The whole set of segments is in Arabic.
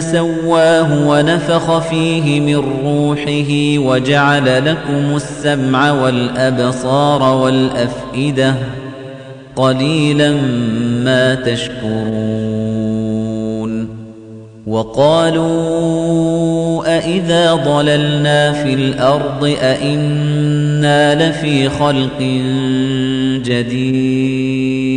سواه ونفخ فيه من روحه وجعل لكم السمع والأبصار والأفئدة قليلا ما تشكرون وقالوا أئذا ضللنا في الأرض أئنا لفي خلق جديد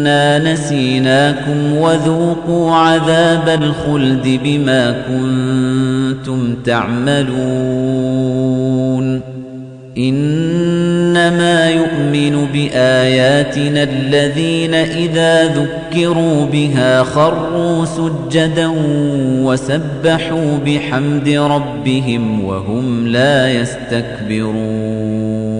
إنا نسيناكم وذوقوا عذاب الخلد بما كنتم تعملون إنما يؤمن بآياتنا الذين إذا ذكروا بها خروا سجدا وسبحوا بحمد ربهم وهم لا يستكبرون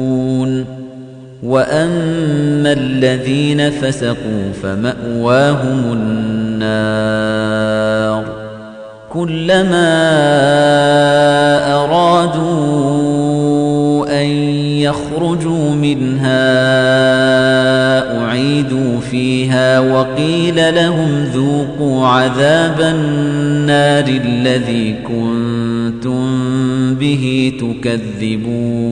وَأَمَّا الَّذِينَ فَسَقُوا فَمَأْوَاهُمُ النَّارُ كُلَّمَا أَرَادُوا أَن يَخْرُجُوا مِنْهَا أُعِيدُوا فِيهَا وَقِيلَ لَهُمْ ذُوقُوا عَذَابَ النَّارِ الَّذِي كُنتُم بِهِ تُكَذِّبُونَ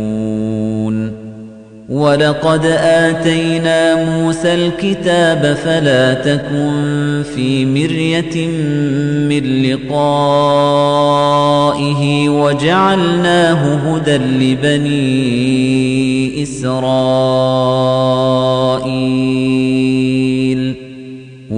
وَلَقَدْ آتَيْنَا مُوسَى الْكِتَابَ فَلَا تَكُن فِي مِرْيَةٍ مِّن لِّقَائِهِ وَجَعَلْنَاهُ هُدًى لِّبَنِي إِسْرَائِيلَ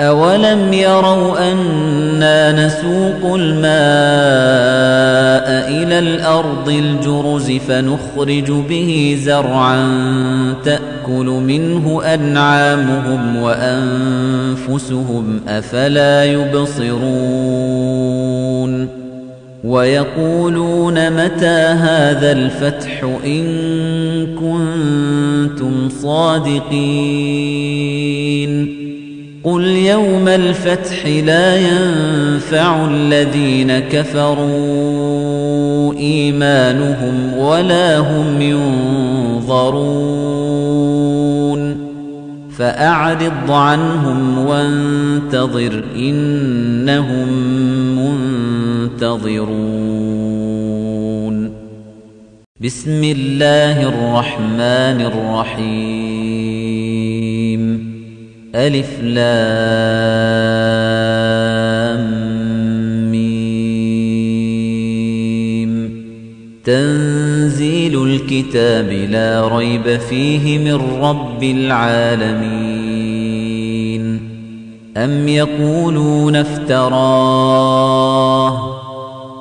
أَوَلَمْ يَرَوْا أَنَّا نَسُوقُ الْمَاءَ إِلَى الْأَرْضِ الْجُرُزِ فَنُخْرِجُ بِهِ زَرْعًا تَأْكُلُ مِنْهُ أَنْعَامُهُمْ وَأَنفُسُهُمْ ۖ أَفَلَا يُبْصِرُونَ وَيَقُولُونَ مَتَىٰ هَٰذَا الْفَتْحُ إِن كُنتُمْ صَادِقِينَ قُلْ يَوْمَ الْفَتْحِ لَا يَنفَعُ الَّذِينَ كَفَرُوا إِيمَانُهُمْ وَلَا هُمْ يُنظَرُونَ فَأَعْرِضْ عَنْهُمْ وَانتَظِرْ إِنَّهُم مُّنتَظِرُونَ بِسْمِ اللَّهِ الرَّحْمَٰنِ الرَّحِيمِ ألف لام ميم. تنزيل الكتاب لا ريب فيه من رب العالمين. أم يقولون افتراه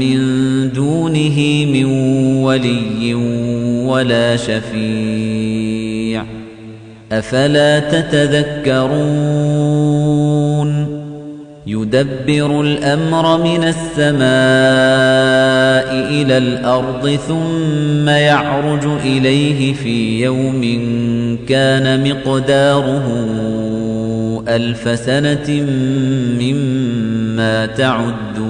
من دونه من ولي ولا شفيع. أفلا تتذكرون؟ يدبر الأمر من السماء إلى الأرض ثم يعرج إليه في يوم كان مقداره ألف سنة مما تعدون.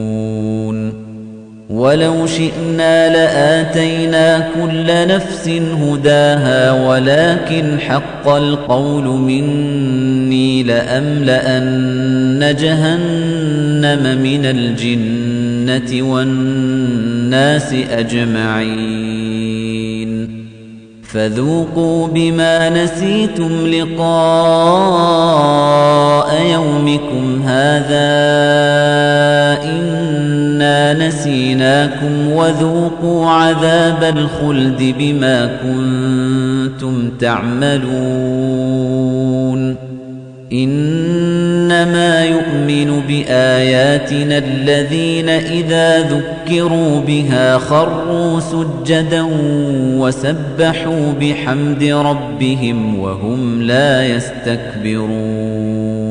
ولو شئنا لآتينا كل نفس هداها ولكن حق القول مني لأملأن جهنم من الجنة والناس أجمعين. فذوقوا بما نسيتم لقاء يومكم هذا إنا نسيناكم وذوقوا عذاب الخلد بما كنتم تعملون إنما يؤمن بآياتنا الذين إذا ذكروا بها خروا سجدا وسبحوا بحمد ربهم وهم لا يستكبرون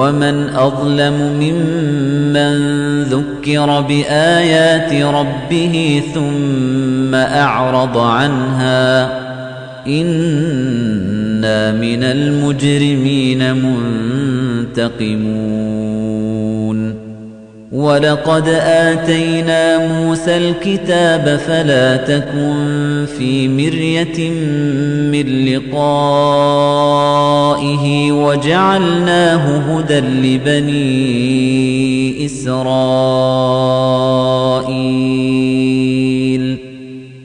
ومن أظلم ممن ذكر بآيات ربه ثم أعرض عنها إنا من المجرمين منتقمون ولقد آتينا موسى الكتاب فلا تكن في مرية من لقائه وجعلناه هدى لبني إسرائيل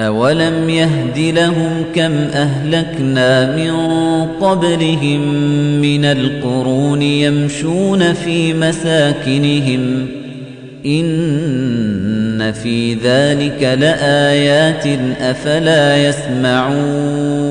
أولم يهد لهم كم أهلكنا من قبلهم من القرون يمشون في مساكنهم إن في ذلك لآيات أفلا يسمعون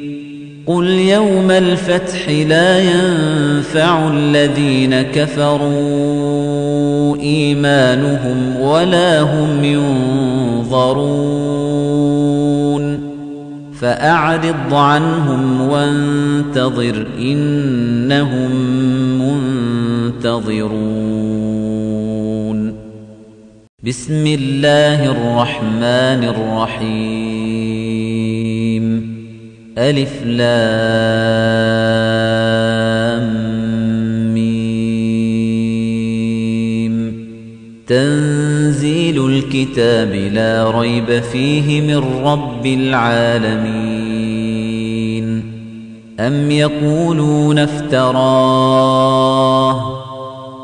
قل يوم الفتح لا ينفع الذين كفروا إيمانهم ولا هم ينظرون فأعرض عنهم وانتظر إنهم منتظرون بسم الله الرحمن الرحيم ألف لام ميم. تنزيل الكتاب لا ريب فيه من رب العالمين. أم يقولون افتراه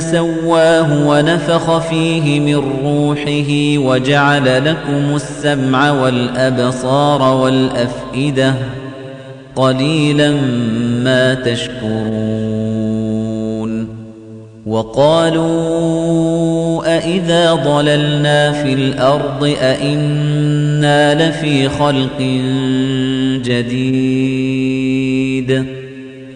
سواه ونفخ فيه من روحه وجعل لكم السمع والأبصار والأفئدة قليلا ما تشكرون وقالوا أئذا ضللنا في الأرض أئنا لفي خلق جديد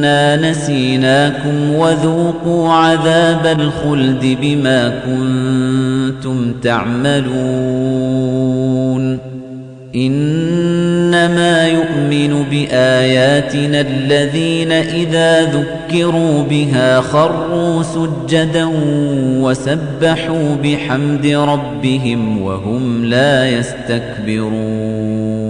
إنا نسيناكم وذوقوا عذاب الخلد بما كنتم تعملون إنما يؤمن بآياتنا الذين إذا ذكروا بها خروا سجدا وسبحوا بحمد ربهم وهم لا يستكبرون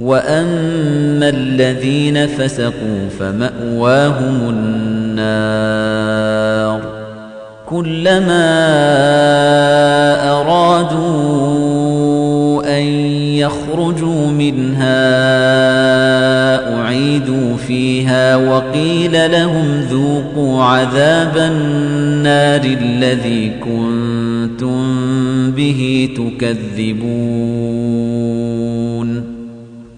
وأما الذين فسقوا فمأواهم النار كلما أرادوا أن يخرجوا منها أعيدوا فيها وقيل لهم ذوقوا عذاب النار الذي كنتم به تكذبون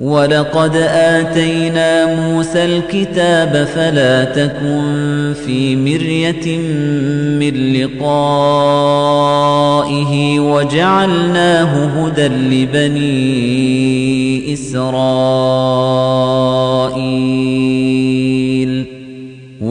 ولقد آتينا موسى الكتاب فلا تكن في مرية من لقائه وجعلناه هدى لبني إسرائيل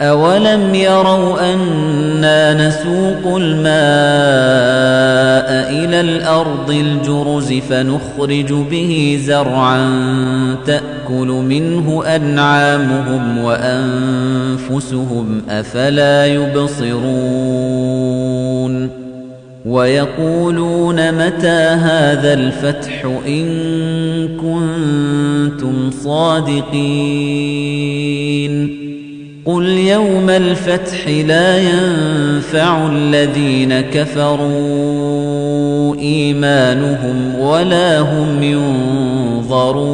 أولم يروا أنا نسوق الماء إلى الأرض الجرز فنخرج به زرعا تأكل منه أنعامهم وأنفسهم أفلا يبصرون ويقولون متى هذا الفتح إن كنتم صادقين قل يوم الفتح لا ينفع الذين كفروا إيمانهم ولا هم ينظرون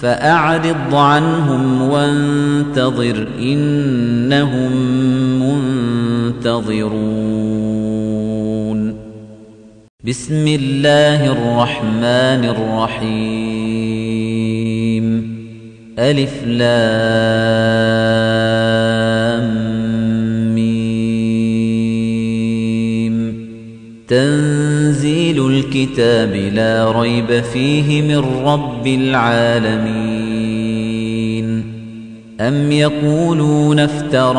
فأعرض عنهم وانتظر إنهم منتظرون بسم الله الرحمن الرحيم ألف لام ميم. تنزيل الكتاب لا ريب فيه من رب العالمين. أَمْ يَقُولُونَ افْتَرَاهُ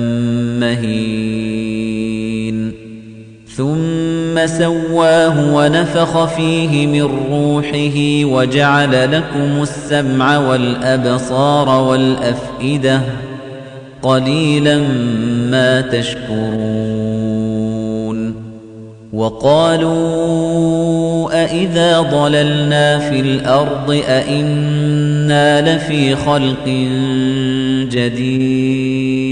ثم سواه ونفخ فيه من روحه وجعل لكم السمع والأبصار والأفئدة قليلا ما تشكرون وقالوا أئذا ضللنا في الأرض أئنا لفي خلق جديد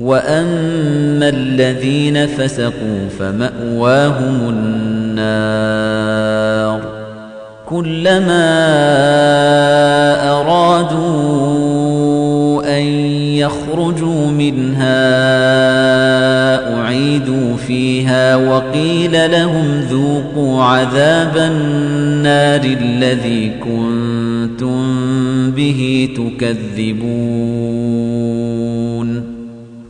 وَأَمَّا الَّذِينَ فَسَقُوا فَمَأْوَاهُمُ النَّارُ كُلَّمَا أَرَادُوا أَن يَخْرُجُوا مِنْهَا أُعِيدُوا فِيهَا وَقِيلَ لَهُمْ ذُوقُوا عَذَابَ النَّارِ الَّذِي كُنتُم بِهِ تُكَذِّبُونَ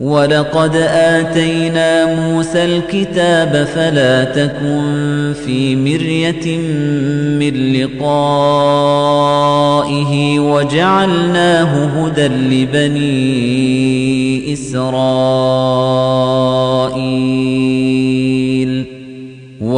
ولقد آتينا موسى الكتاب فلا تكن في مرية من لقائه وجعلناه هدى لبني إسرائيل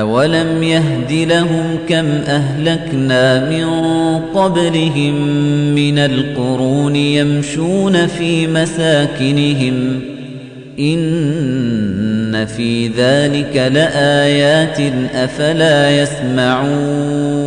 أولم يهد لهم كم أهلكنا من قبلهم من القرون يمشون في مساكنهم إن في ذلك لآيات أفلا يسمعون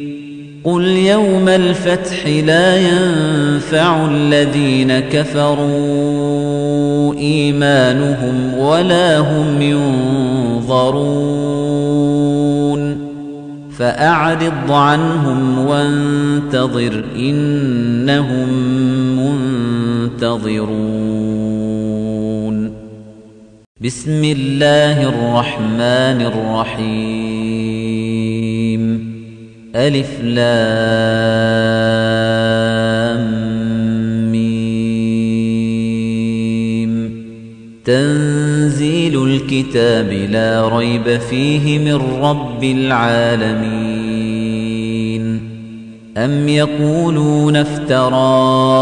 قل يوم الفتح لا ينفع الذين كفروا إيمانهم ولا هم ينظرون فأعرض عنهم وانتظر إنهم منتظرون بسم الله الرحمن الرحيم ألف لام ميم. تنزيل الكتاب لا ريب فيه من رب العالمين. أم يقولون افتراه؟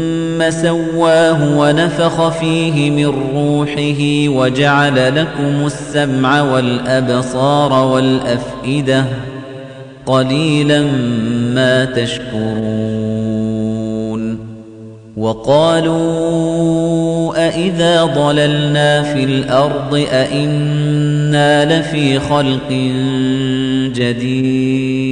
سواه ونفخ فيه من روحه وجعل لكم السمع والأبصار والأفئدة قليلا ما تشكرون وقالوا أئذا ضللنا في الأرض أئنا لفي خلق جديد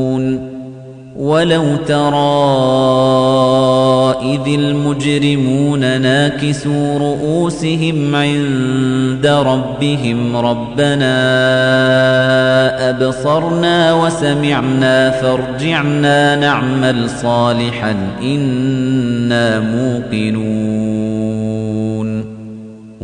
ولو ترى إذ المجرمون ناكسوا رؤوسهم عند ربهم ربنا أبصرنا وسمعنا فارجعنا نعمل صالحا إنا موقنون.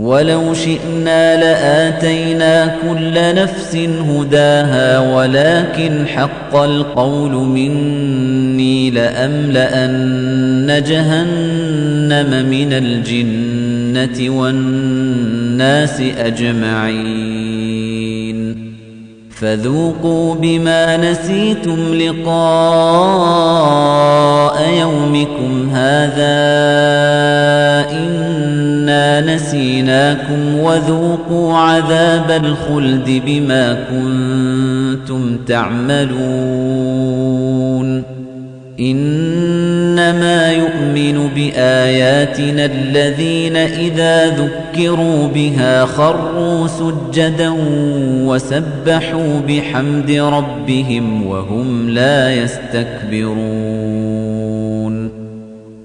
ولو شئنا لآتينا كل نفس هداها ولكن حق القول مني لأملأن جهنم من الجنة والناس أجمعين. فذوقوا بما نسيتم لقاء يومكم هذا إنا نسيناكم وذوقوا عذاب الخلد بما كنتم تعملون إنما يؤمن بآياتنا الذين إذا ذكروا بها خروا سجدا وسبحوا بحمد ربهم وهم لا يستكبرون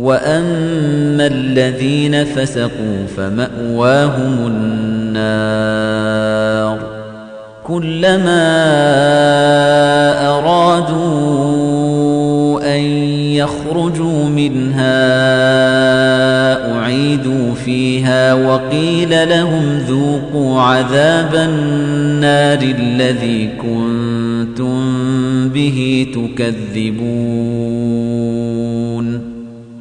وأما الذين فسقوا فمأواهم النار كلما أرادوا أن يخرجوا منها أعيدوا فيها وقيل لهم ذوقوا عذاب النار الذي كنتم به تكذبون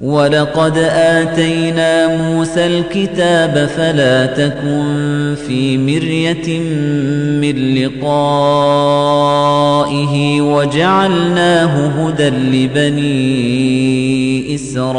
ولقد آتينا موسى الكتاب فلا تكن في مرية من لقائه وجعلناه هدى لبني إسرائيل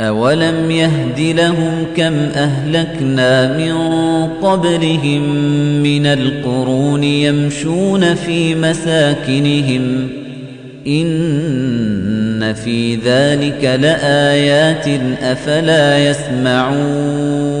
أولم يهد لهم كم أهلكنا من قبلهم من القرون يمشون في مساكنهم إن في ذلك لآيات أفلا يسمعون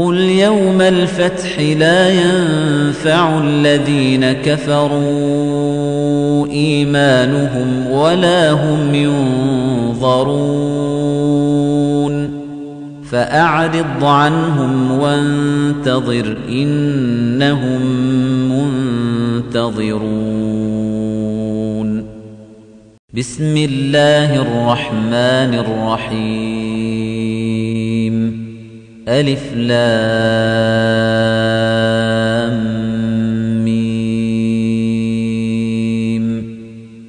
قُلْ يَوْمَ الْفَتْحِ لَا يَنفَعُ الَّذِينَ كَفَرُوا إِيمَانُهُمْ وَلَا هُمْ يُنظَرُونَ فَأَعْرِضْ عَنْهُمْ وَانتَظِرْ إِنَّهُمْ مُنتَظِرُونَ بِسْمِ اللَّهِ الرَّحْمَنِ الرَّحِيمِ ألف لام ميم.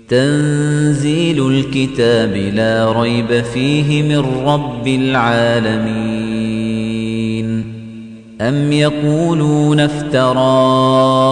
تنزيل الكتاب لا ريب فيه من رب العالمين. أم يقولون افتراه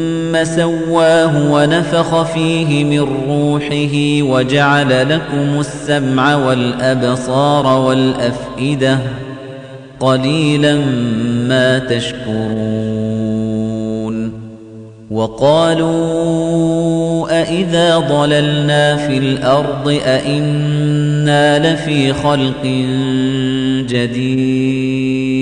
سواه ونفخ فيه من روحه وجعل لكم السمع والأبصار والأفئدة قليلا ما تشكرون وقالوا أئذا ضللنا في الأرض أئنا لفي خلق جديد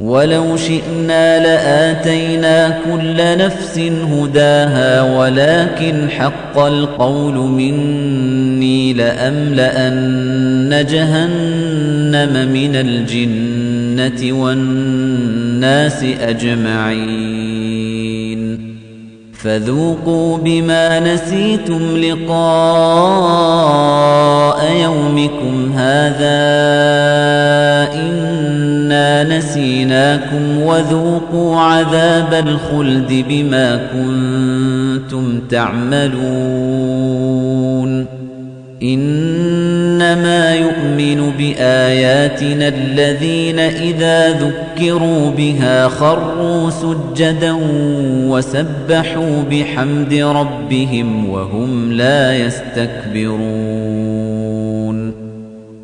ولو شئنا لآتينا كل نفس هداها ولكن حق القول مني لأملأن جهنم من الجنة والناس أجمعين. فذوقوا بما نسيتم لقاء يومكم هذا إنا نسيناكم وذوقوا عذاب الخلد بما كنتم تعملون إنما يؤمن بآياتنا الذين إذا ذكروا بها خروا سجدا وسبحوا بحمد ربهم وهم لا يستكبرون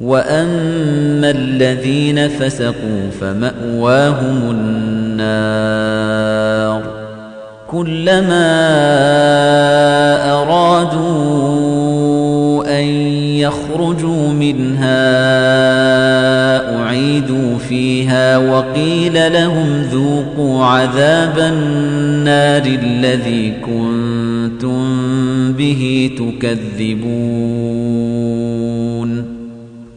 وأما الذين فسقوا فمأواهم النار كلما أرادوا أن يخرجوا منها أعيدوا فيها وقيل لهم ذوقوا عذاب النار الذي كنتم به تكذبون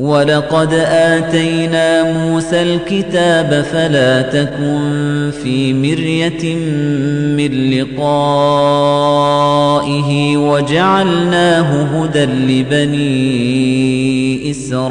ولقد آتينا موسى الكتاب فلا تكن في مرية من لقائه وجعلناه هدى لبني إسرائيل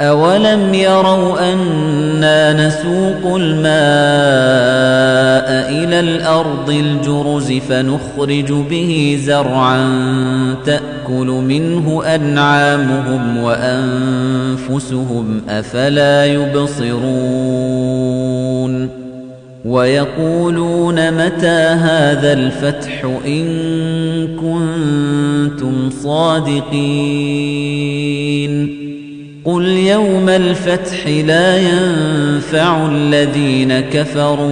أولم يروا أنا نسوق الماء إلى الأرض الجرز فنخرج به زرعا تأكل منه أنعامهم وأنفسهم أفلا يبصرون ويقولون متى هذا الفتح إن كنتم صادقين قل يوم الفتح لا ينفع الذين كفروا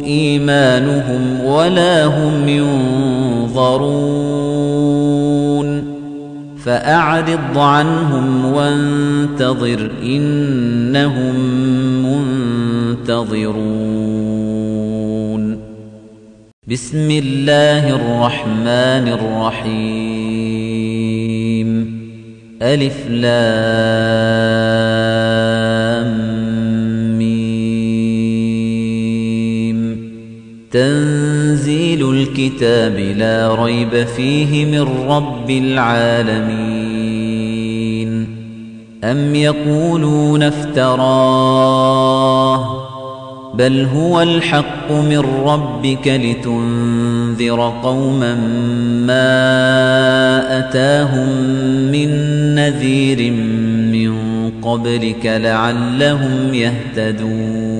إيمانهم ولا هم ينظرون فأعرض عنهم وانتظر إنهم منتظرون بسم الله الرحمن الرحيم ألف لام ميم. تنزيل الكتاب لا ريب فيه من رب العالمين. أم يقولون افتراه؟ بل هو الحق من ربك لتنذر قوما ما أتاهم من نذير من قبلك لعلهم يهتدون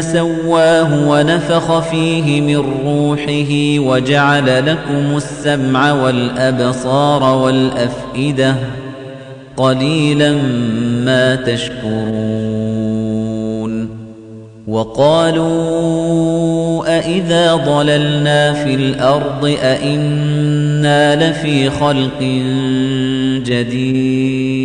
ثم سواه ونفخ فيه من روحه وجعل لكم السمع والأبصار والأفئدة قليلا ما تشكرون وقالوا أئذا ضللنا في الأرض أئنا لفي خلق جديد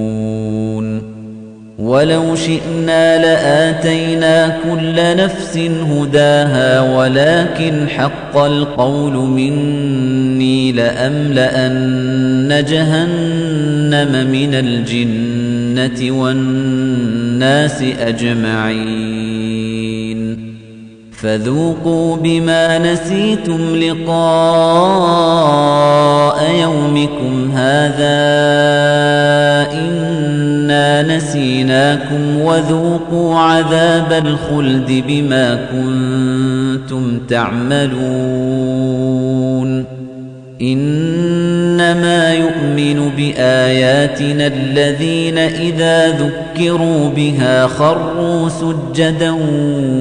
ولو شئنا لآتينا كل نفس هداها ولكن حق القول مني لأملأن جهنم من الجنة والناس أجمعين. فذوقوا بما نسيتم لقاء يومكم هذا إنا نسيناكم وذوقوا عذاب الخلد بما كنتم تعملون إنما يؤمن بآياتنا الذين إذا ذكروا بها خروا سجدا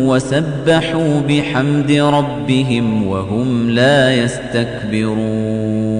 وسبحوا بحمد ربهم وهم لا يستكبرون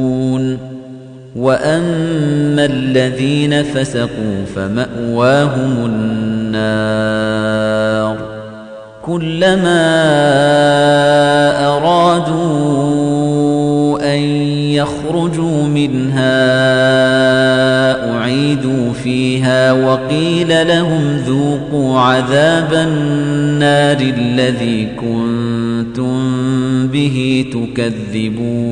وأما الذين فسقوا فمأواهم النار كلما أرادوا أن يخرجوا منها أعيدوا فيها وقيل لهم ذوقوا عذاب النار الذي كنتم به تكذبون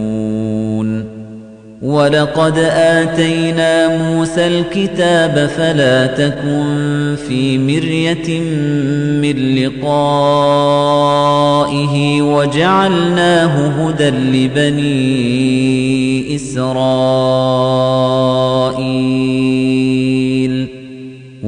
ولقد آتينا موسى الكتاب فلا تكن في مرية من لقائه وجعلناه هدى لبني إسرائيل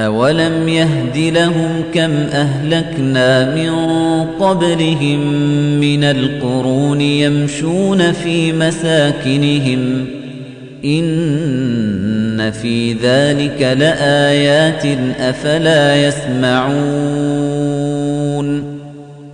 أولم يهد لهم كم أهلكنا من قبلهم من القرون يمشون في مساكنهم إن في ذلك لآيات أفلا يسمعون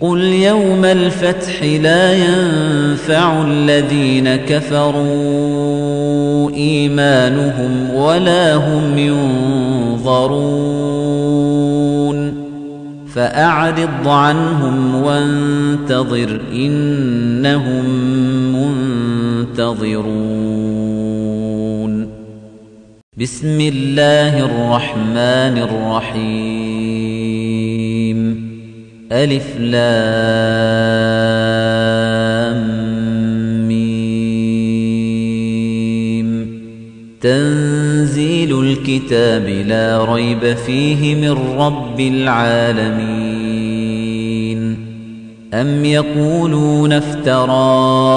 قل يوم الفتح لا ينفع الذين كفروا إيمانهم ولا هم ينظرون فأعرض عنهم وانتظر إنهم منتظرون بسم الله الرحمن الرحيم ألف لام ميم. تنزيل الكتاب لا ريب فيه من رب العالمين. أم يقولون افتراه؟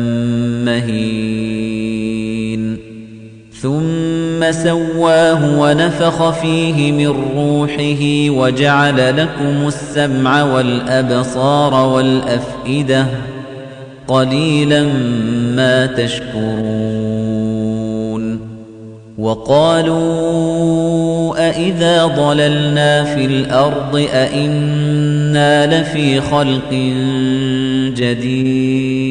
سواه ونفخ فيه من روحه وجعل لكم السمع والأبصار والأفئدة قليلا ما تشكرون وقالوا أإذا ضللنا في الأرض أإنا لفي خلق جديد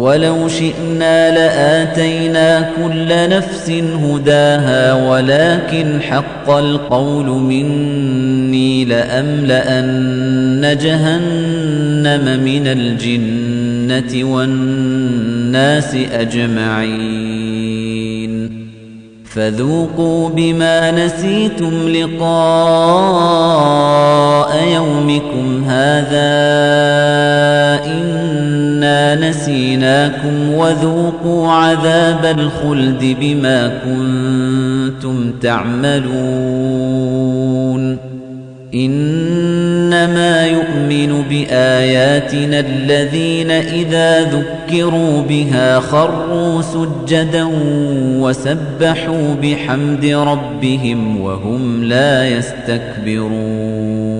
ولو شئنا لآتينا كل نفس هداها ولكن حق القول مني لأملأن جهنم من الجنة والناس أجمعين. فذوقوا بما نسيتم لقاء يومكم هذا إنا نسيناكم وذوقوا عذاب الخلد بما كنتم تعملون إنما يؤمن بآياتنا الذين إذا ذكروا بها خروا سجدا وسبحوا بحمد ربهم وهم لا يستكبرون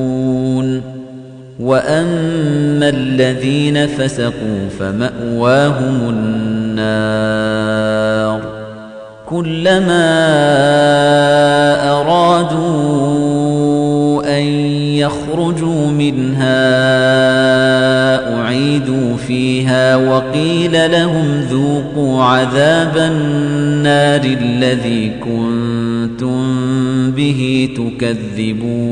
وأما الذين فسقوا فمأواهم النار كلما أرادوا أن يخرجوا منها أعيدوا فيها وقيل لهم ذوقوا عذاب النار الذي كنتم به تكذبون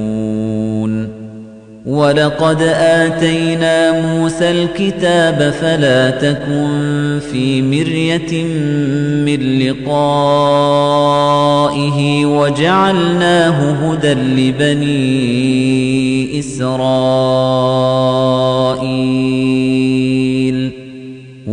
ولقد آتينا موسى الكتاب فلا تكن في مرية من لقائه وجعلناه هدى لبني إسرائيل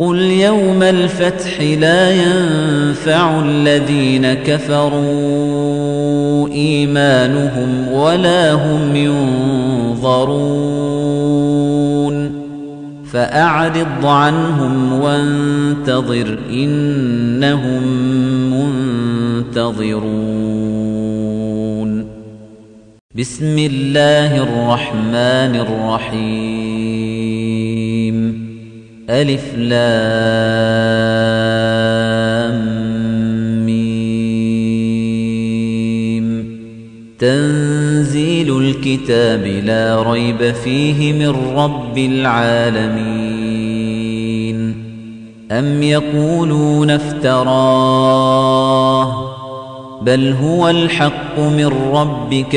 قل يوم الفتح لا ينفع الذين كفروا إيمانهم ولا هم ينظرون فأعرض عنهم وانتظر إنهم منتظرون بسم الله الرحمن الرحيم ألف لام ميم. تنزيل الكتاب لا ريب فيه من رب العالمين. أم يقولون افتراه؟ بل هو الحق من ربك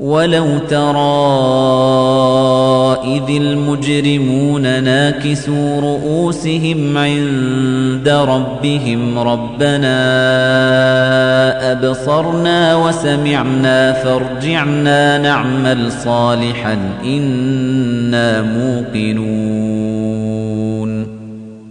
ولو ترى إذ المجرمون ناكسوا رؤوسهم عند ربهم ربنا أبصرنا وسمعنا فارجعنا نعمل صالحا إنا موقنون.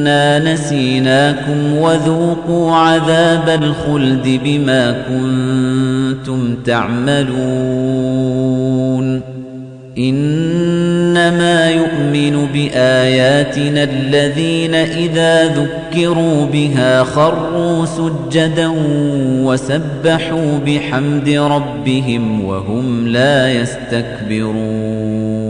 إنا نسيناكم وذوقوا عذاب الخلد بما كنتم تعملون إنما يؤمن بآياتنا الذين إذا ذكروا بها خروا سجدا وسبحوا بحمد ربهم وهم لا يستكبرون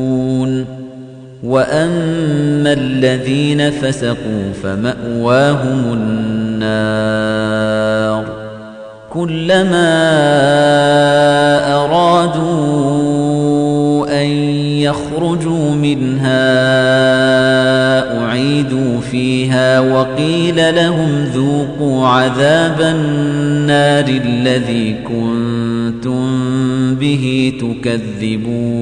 وأما الذين فسقوا فمأواهم النار كلما أرادوا أن يخرجوا منها أعيدوا فيها وقيل لهم ذوقوا عذاب النار الذي كنتم به تكذبون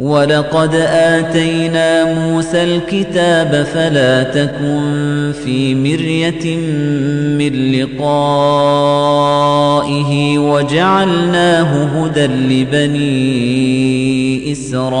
ولقد آتينا موسى الكتاب فلا تكن في مرية من لقائه وجعلناه هدى لبني إسرائيل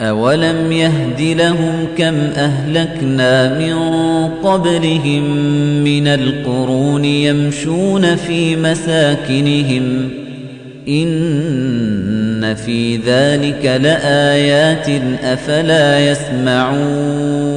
أولم يهد لهم كم أهلكنا من قبلهم من القرون يمشون في مساكنهم إن في ذلك لآيات أفلا يسمعون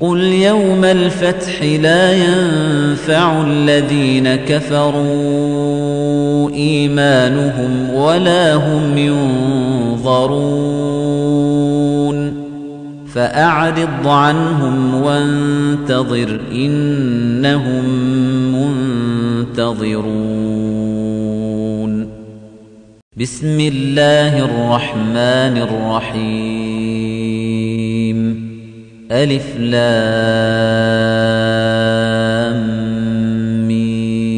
قل يوم الفتح لا ينفع الذين كفروا إيمانهم ولا هم ينظرون فأعرض عنهم وانتظر إنهم منتظرون بسم الله الرحمن الرحيم ألف لام ميم.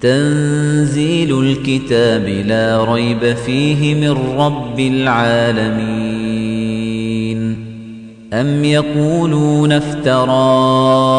تنزيل الكتاب لا ريب فيه من رب العالمين. أم يقولون افتراه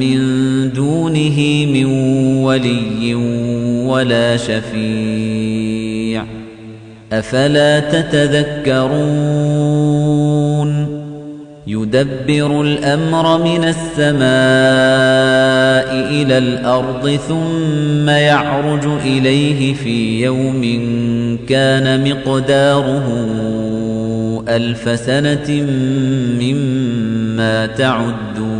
من دونه من ولي ولا شفيع. أفلا تتذكرون؟ يدبر الأمر من السماء إلى الأرض ثم يعرج إليه في يوم كان مقداره ألف سنة مما تعدون.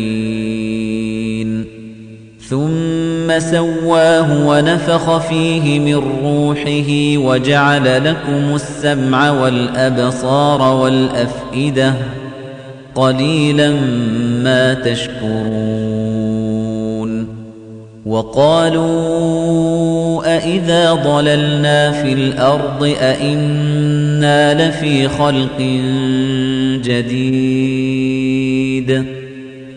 ثم سواه ونفخ فيه من روحه وجعل لكم السمع والأبصار والأفئدة قليلا ما تشكرون وقالوا أئذا ضللنا في الأرض أئنا لفي خلق جديد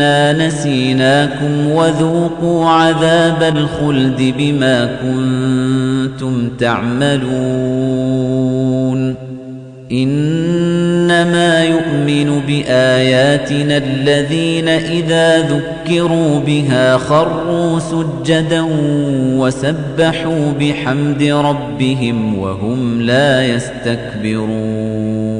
إنا نسيناكم وذوقوا عذاب الخلد بما كنتم تعملون إنما يؤمن بآياتنا الذين إذا ذكروا بها خروا سجدا وسبحوا بحمد ربهم وهم لا يستكبرون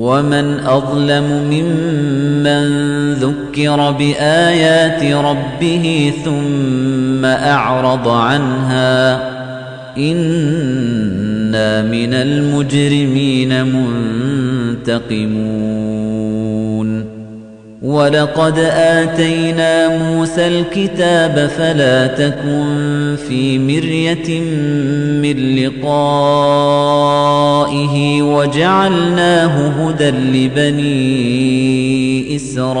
ومن أظلم ممن ذكر بآيات ربه ثم أعرض عنها إنا من المجرمين منتقمون ولقد آتينا موسى الكتاب فلا تكن في مرية من لقائه وجعلناه هدى لبني إسرائيل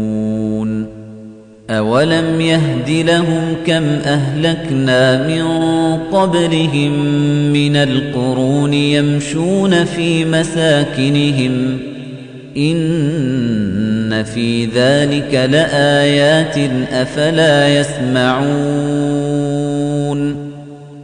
أولم يهد لهم كم أهلكنا من قبلهم من القرون يمشون في مساكنهم إن في ذلك لآيات أفلا يسمعون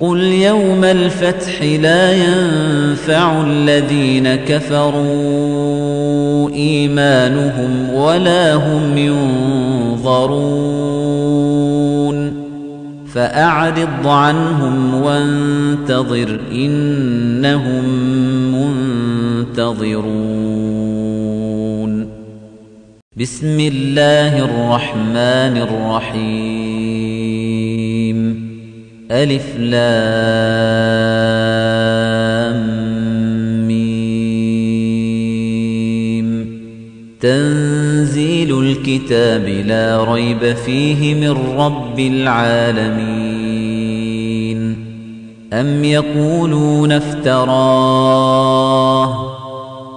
قل يوم الفتح لا ينفع الذين كفروا إيمانهم ولا هم ينظرون فأعرض عنهم وانتظر إنهم منتظرون بسم الله الرحمن الرحيم ألف لام ميم. تنزيل الكتاب لا ريب فيه من رب العالمين. أم يقولون افتراه؟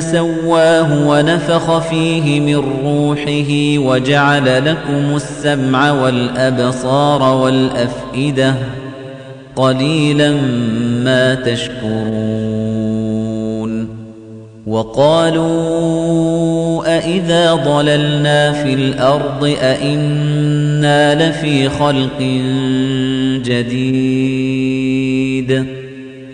سواه ونفخ فيه من روحه وجعل لكم السمع والأبصار والأفئدة قليلا ما تشكرون وقالوا أئذا ضللنا في الأرض أئنا لفي خلق جديد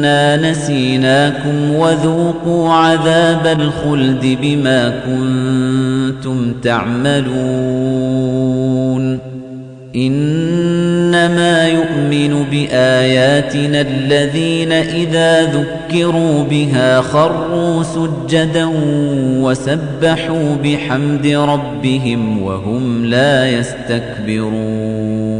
إنا نسيناكم وذوقوا عذاب الخلد بما كنتم تعملون إنما يؤمن بآياتنا الذين إذا ذكروا بها خروا سجدا وسبحوا بحمد ربهم وهم لا يستكبرون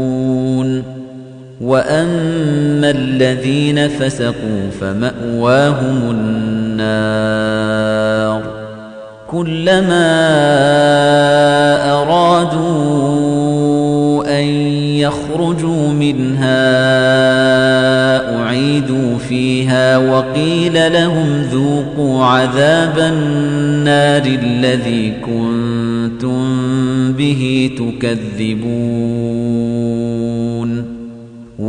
وأما الذين فسقوا فمأواهم النار كلما أرادوا أن يخرجوا منها أعيدوا فيها وقيل لهم ذوقوا عذاب النار الذي كنتم به تكذبون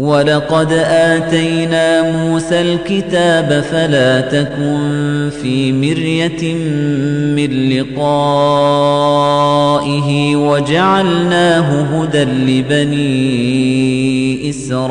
ولقد آتينا موسى الكتاب فلا تكن في مرية من لقائه وجعلناه هدى لبني إسرائيل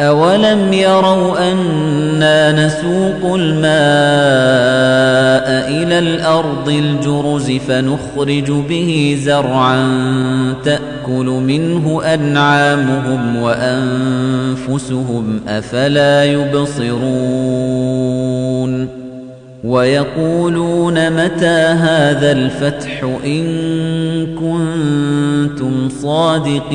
أولم يروا أنا نسوق الماء إلى الأرض الجرز فنخرج به زرعا تأكل منه أنعامهم وأنفسهم أفلا يبصرون ويقولون متى هذا الفتح إن كنتم صادقين